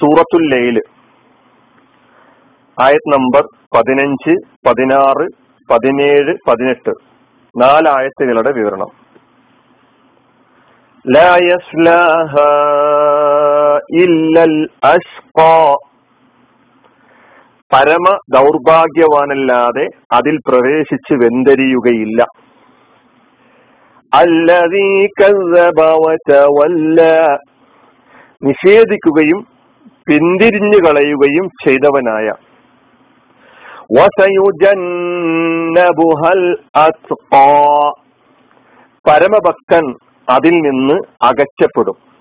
സൂറത്തുൽ ലൈൽ ആയത് നമ്പർ പതിനഞ്ച് പതിനാറ് പതിനേഴ് പതിനെട്ട് നാലായത്തുകളുടെ വിവരണം لا يصلاها إلا الأشقى പരമ ദൗർഭാഗ്യവാനല്ലാതെ അതിൽ പ്രവേശിച്ച് വെന്തരിയുകയില്ല അല്ലതീ കസ്സബ വതവല്ല നിഷേധിക്കുകയും പിന്തിരിഞ്ഞു കളയുകയും ചെയ്തവനായ. പരമഭക്തൻ അതിൽ നിന്ന് അകറ്റപ്പെടും.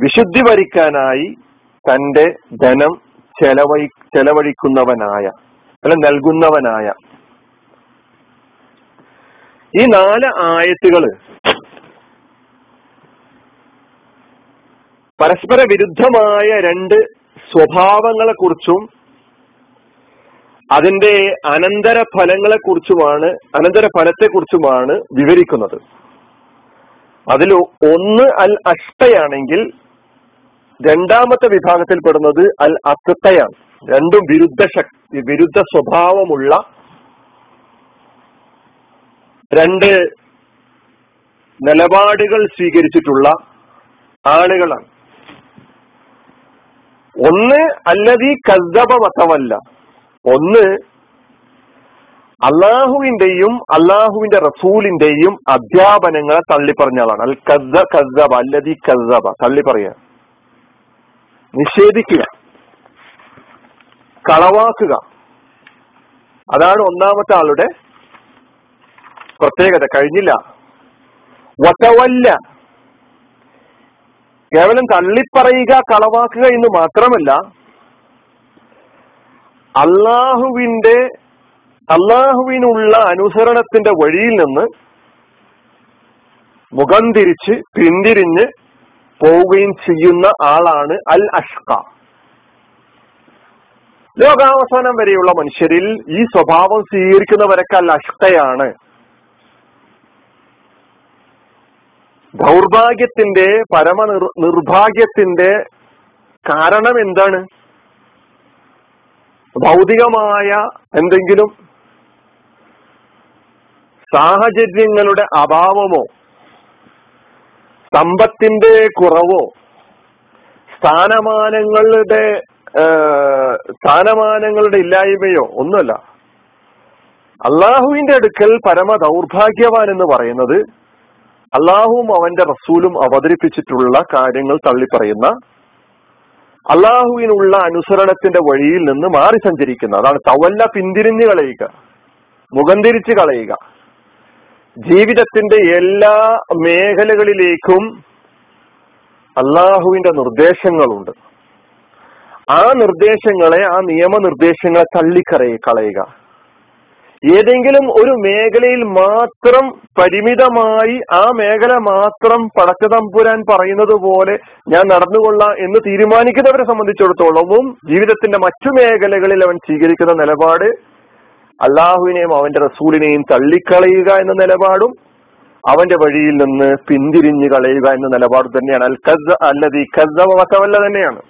വിശുദ്ധി വരിക്കാനായി തന്റെ ധനം ചെലവഴി ചെലവഴിക്കുന്നവനായ അല്ല നൽകുന്നവനായ. ഈ നാല് ആയത്തുകൾ പരസ്പര വിരുദ്ധമായ രണ്ട് സ്വഭാവങ്ങളെ കുറിച്ചും അതിന്റെ അനന്തര ഫലങ്ങളെ കുറിച്ചുമാണ് അനന്തര ഫലത്തെ കുറിച്ചുമാണ് വിവരിക്കുന്നത്. അതിൽ ഒന്ന് അൽ അഷ്ടയാണെങ്കിൽ രണ്ടാമത്തെ വിഭാഗത്തിൽ പെടുന്നത് അൽ അസുത്തയാണ് രണ്ടും വിരുദ്ധ ശക്തി വിരുദ്ധ സ്വഭാവമുള്ള രണ്ട് നിലപാടുകൾ സ്വീകരിച്ചിട്ടുള്ള ആളുകളാണ്. ഒന്ന് അല്ലതി കസ്ദബ മതമല്ല. ഒന്ന് അള്ളാഹുവിന്റെയും അള്ളാഹുവിന്റെ റസൂലിന്റെയും അധ്യാപനങ്ങളെ തള്ളിപ്പറഞ്ഞ അൽ കസ്ദ കസ്ദബ അല്ലതി കസ്ദബ തള്ളി പറയാ നിഷേധിക്കുക. കളവാക്കുക. അതാണ് ഒന്നാമത്തെ ആളുടെ പ്രത്യേകത. കഴിഞ്ഞില്ല. വട്ടവല്ല. കേവലം തള്ളിപ്പറയുക കളവാക്കുക എന്ന് മാത്രമല്ല അള്ളാഹുവിന്റെ അള്ളാഹുവിനുള്ള അനുസരണത്തിന്റെ വഴിയിൽ നിന്ന് മുഖം തിരിച്ച് പിന്തിരിഞ്ഞ് പോവുകയും ചെയ്യുന്ന ആളാണ് അൽ അഷ്ക ലോകാവസാനം വരെയുള്ള മനുഷ്യരിൽ ഈ സ്വഭാവം സ്വീകരിക്കുന്നവരൊക്കെ അൽ അഷ്കയാണ് ദൗർഭാഗ്യത്തിന്റെ പരമ നിർഭാഗ്യത്തിന്റെ കാരണം എന്താണ്? ഭൗതികമായ എന്തെങ്കിലും സാഹചര്യങ്ങളുടെ അഭാവമോ സമ്പത്തിന്റെ കുറവോ? സ്ഥാനമാനങ്ങളുടെ സ്ഥാനമാനങ്ങളുടെ ഇല്ലായ്മയോ? ഒന്നുമല്ല. അള്ളാഹുവിന്റെ അടുക്കൽ പരമ ദൗർഭാഗ്യവാൻ എന്ന് പറയുന്നത് അള്ളാഹുവും അവന്റെ റസൂലും അവതരിപ്പിച്ചിട്ടുള്ള കാര്യങ്ങൾ തള്ളിപ്പറയുന്ന അള്ളാഹുവിനുള്ള അനുസരണത്തിന്റെ വഴിയിൽ നിന്ന് മാറി സഞ്ചരിക്കുന്ന അതാണ് തവല്ല പിന്തിരിഞ്ഞു കളയുക മുഖം തിരിച്ചു കളയുക. ജീവിതത്തിന്റെ എല്ലാ മേഖലകളിലേക്കും അള്ളാഹുവിന്റെ നിർദ്ദേശങ്ങളുണ്ട്. ആ നിർദ്ദേശങ്ങളെ ആ നിയമനിർദ്ദേശങ്ങളെ തള്ളിക്കറയ കളയുക. ഏതെങ്കിലും ഒരു മേഖലയിൽ മാത്രം പരിമിതമായി ആ മേഖല മാത്രം പടച്ചതമ്പുരാൻ പറയുന്നത് പോലെ ഞാൻ നടന്നുകൊള്ളാം എന്ന് തീരുമാനിക്കുന്നവരെ സംബന്ധിച്ചിടത്തോളവും ജീവിതത്തിന്റെ മറ്റു മേഖലകളിൽ അവൻ സ്വീകരിക്കുന്ന നിലപാട് അള്ളാഹുവിനെയും അവന്റെ റസൂലിനെയും തള്ളിക്കളയുക എന്ന നിലപാടും അവന്റെ വഴിയിൽ നിന്ന് പിന്തിരിഞ്ഞു കളയുക എന്ന നിലപാട് തന്നെയാണ്. അൽ കസ അല്ലത് കസവല്ല തന്നെയാണ്.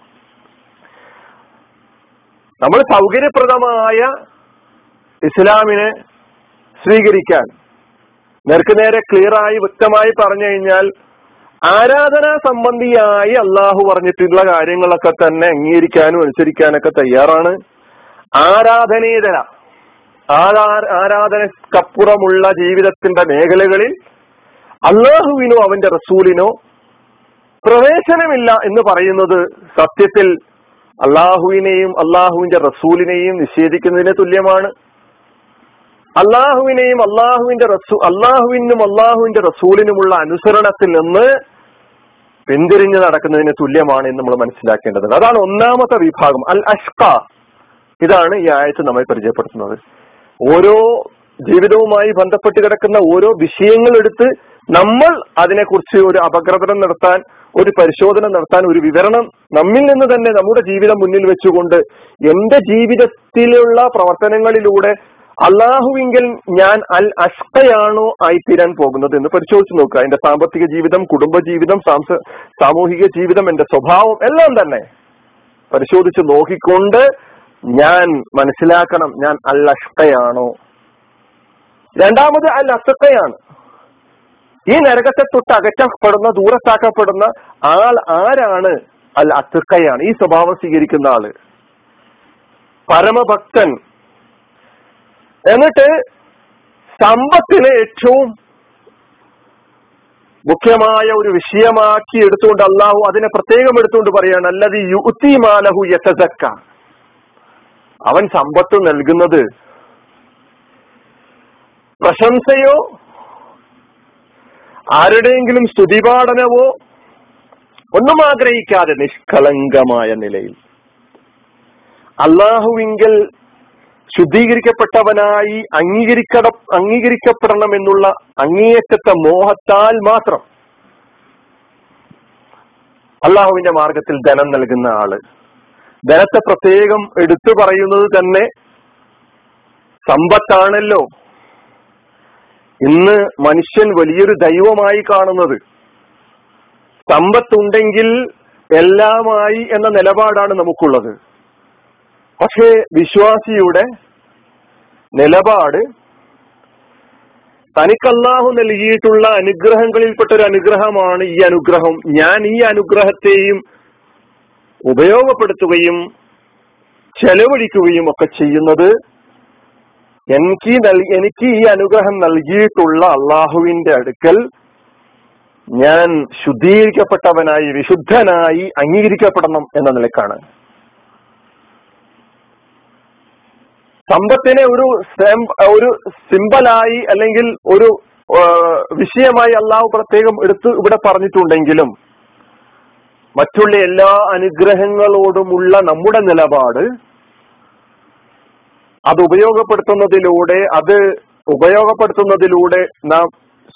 നമ്മൾ സൗകര്യപ്രദമായ ഇസ്ലാമിനെ സ്വീകരിക്കാൻ നേർക്ക് നേരെ ക്ലിയറായി വ്യക്തമായി പറഞ്ഞു കഴിഞ്ഞാൽ ആരാധന സംബന്ധിയായി അള്ളാഹു പറഞ്ഞിട്ടുള്ള കാര്യങ്ങളൊക്കെ തന്നെ അംഗീകരിക്കാനും അനുസരിക്കാനൊക്കെ തയ്യാറാണ്. ആരാധനേതര. ആരാധനക്കപ്പുറമുള്ള ജീവിതത്തിന്റെ മേഖലകളിൽ അള്ളാഹുവിനോ അവന്റെ റസൂലിനോ പ്രവേശനമില്ല എന്ന് പറയുന്നത് സത്യത്തിൽ അള്ളാഹുവിനെയും അള്ളാഹുവിന്റെ റസൂലിനെയും നിഷേധിക്കുന്നതിന് തുല്യമാണ്. അള്ളാഹുവിനെയും അള്ളാഹുവിന്റെ റസൂ അള്ളാഹുവിനും അള്ളാഹുവിന്റെ റസൂലിനുമുള്ള അനുസരണത്തിൽ നിന്ന് പിന്തിരിഞ്ഞു നടക്കുന്നതിന് തുല്യമാണ് എന്ന് നമ്മൾ മനസ്സിലാക്കേണ്ടത് അതാണ് ഒന്നാമത്തെ വിഭാഗം. അൽ അഷ്ക ഇതാണ് ഈ ആഴ്ച നമ്മെ പരിചയപ്പെടുത്തുന്നത്. ഓരോ ജീവിതവുമായി ബന്ധപ്പെട്ട് കിടക്കുന്ന ഓരോ വിഷയങ്ങൾ എടുത്ത് നമ്മൾ അതിനെക്കുറിച്ച് ഒരു അപഗ്രഥനം നടത്താൻ ഒരു പരിശോധന നടത്താൻ ഒരു വിവരണം നമ്മിൽ നിന്ന് തന്നെ നമ്മുടെ ജീവിതം മുന്നിൽ വെച്ചുകൊണ്ട് എന്റെ ജീവിതത്തിലുള്ള പ്രവർത്തനങ്ങളിലൂടെ അള്ളാഹുവിങ്കിൽ ഞാൻ അൽ അഷ്കയാണോ ആയിത്തീരാൻ പോകുന്നത് എന്ന് പരിശോധിച്ചു നോക്കുക. എന്റെ സാമ്പത്തിക ജീവിതം കുടുംബ ജീവിതം സാമൂഹിക ജീവിതം എന്റെ സ്വഭാവം എല്ലാം തന്നെ പരിശോധിച്ച് നോക്കിക്കൊണ്ട് ഞാൻ മനസ്സിലാക്കണം ഞാൻ അൽ അഷ്കയാണോ രണ്ടാമത് അൽ അസക്കയാണ് ഈ നരകത്തെ തൊട്ട് അകറ്റപ്പെടുന്ന ദൂരത്താക്കപ്പെടുന്ന ആൾ ആരാണ്? അൽ അസക്കയാണ് ഈ സ്വഭാവം സ്വീകരിക്കുന്ന ആൾ. പരമഭക്തൻ. എന്നിട്ട് സമ്പത്തിനെ ഏറ്റവും മുഖ്യമായ ഒരു വിഷയമാക്കി എടുത്തുകൊണ്ട് അള്ളാഹു അതിനെ പ്രത്യേകം എടുത്തുകൊണ്ട് പറയാണ് അല്ലത് യുത്തിമാലഹു യഥക്ക അവൻ സമ്പത്ത് നൽകുന്നത്. പ്രശംസയോ? ആരുടെയെങ്കിലും സ്തുതിപാഠനവോ? ഒന്നും ആഗ്രഹിക്കാതെ നിഷ്കളങ്കമായ നിലയിൽ. അള്ളാഹുവിങ്കൽ ശുദ്ധീകരിക്കപ്പെട്ടവനായി അംഗീകരിക്കട അംഗീകരിക്കപ്പെടണമെന്നുള്ള അങ്ങേയറ്റത്തെ മോഹത്താൽ മാത്രം അള്ളാഹുവിന്റെ മാർഗത്തിൽ ധനം നൽകുന്ന ആൾ. ധനത്തെ പ്രത്യേകം എടുത്തു പറയുന്നത് തന്നെ സമ്പത്താണല്ലോ. ഇന്ന് മനുഷ്യൻ വലിയൊരു ദൈവമായി കാണുന്നത്. സമ്പത്തുണ്ടെങ്കിൽ എല്ലാമായി എന്ന നിലപാടാണ് നമുക്കുള്ളത്. പക്ഷേ വിശ്വാസിയുടെ നിലപാട് തനിക്കല്ലാഹു നൽകിയിട്ടുള്ള അനുഗ്രഹങ്ങളിൽപ്പെട്ട ഒരു അനുഗ്രഹമാണ് ഈ അനുഗ്രഹം. ഞാൻ ഈ അനുഗ്രഹത്തെയും ഉപയോഗപ്പെടുത്തുകയും ചെലവഴിക്കുകയും ഒക്കെ ചെയ്യുന്നത് എനിക്ക് എനിക്ക് ഈ അനുഗ്രഹം നൽകിയിട്ടുള്ള അള്ളാഹുവിന്റെ അടുക്കൽ ഞാൻ ശുദ്ധീകരിക്കപ്പെട്ടവനായി വിശുദ്ധനായി അംഗീകരിക്കപ്പെടണം എന്ന നിലക്കാണ്. സമ്പത്തിനെ ഒരു ഒരു സിമ്പലായി അല്ലെങ്കിൽ ഒരു വിഷയമായി അള്ളാഹു പ്രത്യേകം എടുത്ത് ഇവിടെ പറഞ്ഞിട്ടുണ്ടെങ്കിലും മറ്റുള്ള എല്ലാ അനുഗ്രഹങ്ങളോടുമുള്ള നമ്മുടെ നിലപാട് അത് ഉപയോഗപ്പെടുത്തുന്നതിലൂടെ അത് ഉപയോഗപ്പെടുത്തുന്നതിലൂടെ നാം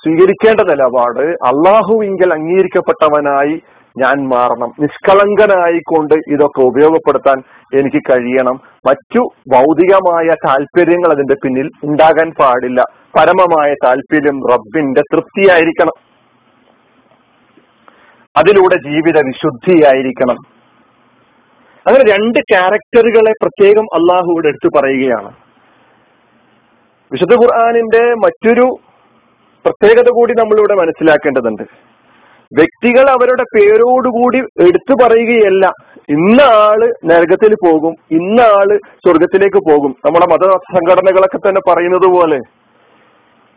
സ്വീകരിക്കേണ്ട നിലപാട് അള്ളാഹുവിങ്കൽ അംഗീകരിക്കപ്പെട്ടവനായി ഞാൻ മാറണം. നിഷ്കളങ്കനായിക്കൊണ്ട് ഇതൊക്കെ ഉപയോഗപ്പെടുത്താൻ എനിക്ക് കഴിയണം. മറ്റു ഭൗതികമായ താല്പര്യങ്ങൾ അതിന്റെ പിന്നിൽ ഉണ്ടാകാൻ പാടില്ല. പരമമായ താല്പര്യം റബ്ബിന്റെ തൃപ്തിയായിരിക്കണം. അതിലൂടെ ജീവിത വിശുദ്ധിയായിരിക്കണം. അങ്ങനെ രണ്ട് ക്യാരക്ടറുകളെ പ്രത്യേകം അള്ളാഹു ഇവിടെ എടുത്തു പറയുകയാണ്. വിശുദ്ധ ഖുർആാനിന്റെ മറ്റൊരു പ്രത്യേകത കൂടി നമ്മളിവിടെ മനസ്സിലാക്കേണ്ടതുണ്ട്. വ്യക്തികൾ അവരുടെ പേരോടുകൂടി എടുത്തു പറയുകയല്ല ഇന്ന ആൾ നരകത്തിൽ പോകും ഇന്ന ആൾ സ്വർഗത്തിലേക്ക് പോകും. നമ്മുടെ മത സംഘടനകളൊക്കെ തന്നെ പറയുന്നത് പോലെ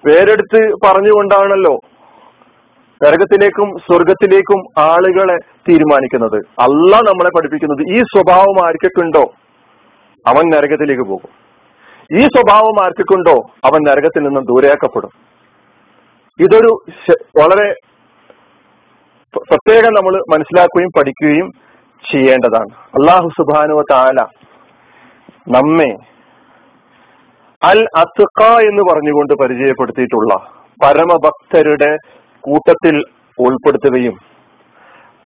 പേരെടുത്ത് പറഞ്ഞുകൊണ്ടാണല്ലോ നരകത്തിലേക്കും സ്വർഗത്തിലേക്കും ആളുകളെ തീരുമാനിക്കുന്നത്. അല്ല നമ്മളെ പഠിപ്പിക്കുന്നത് ഈ സ്വഭാവം ആർക്കൊക്കെയുണ്ടോ? അവൻ നരകത്തിലേക്ക് പോകും. ഈ സ്വഭാവം ആർക്കൊക്കെയുണ്ടോ? അവൻ നരകത്തിൽ നിന്നും ദൂരയാക്കപ്പെടും. ഇതൊരു വളരെ പ്രത്യേകം നമ്മൾ മനസ്സിലാക്കുകയും പഠിക്കുകയും ചെയ്യേണ്ടതാണ്. അള്ളാഹു സുബാനുവ താല നമ്മെ അൽ അത്തുക്ക എന്ന് പറഞ്ഞുകൊണ്ട് പരിചയപ്പെടുത്തിയിട്ടുള്ള പരമഭക്തരുടെ കൂട്ടത്തിൽ ഉൾപ്പെടുത്തുകയും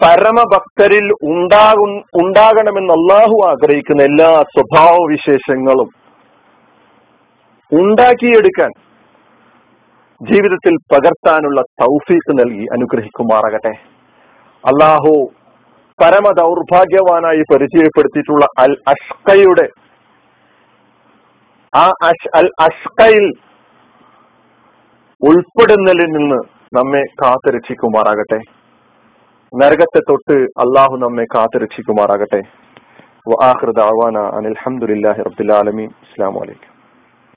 പരമഭക്തരിൽ ഉണ്ടാകും ഉണ്ടാകണമെന്ന് അള്ളാഹു ആഗ്രഹിക്കുന്ന എല്ലാ സ്വഭാവ വിശേഷങ്ങളും ഉണ്ടാക്കിയെടുക്കാൻ ജീവിതത്തിൽ പകർത്താനുള്ള തൗഫീക്ക് നൽകി അനുഗ്രഹിക്കുമാറാകട്ടെ. അള്ളാഹു പരമ ദൗർഭാഗ്യവാനായി പരിചയപ്പെടുത്തിയിട്ടുള്ള അൽ അഷ്കയുടെ ആ അഷ് അൽ അഷ്കയിൽ ഉൾപ്പെടുന്നതിൽ നിന്ന് നമ്മെ കാത്തുരക്ഷിക്കുമാറാകട്ടെ. നരകത്തെ തൊട്ട് അള്ളാഹു നമ്മെ കാത്തുരക്ഷിക്കുമാറാകട്ടെ. അനിൽഹമുല്ലാഹി റബ്ദുലാലമീൻ അസ്സാം വലൈക്കും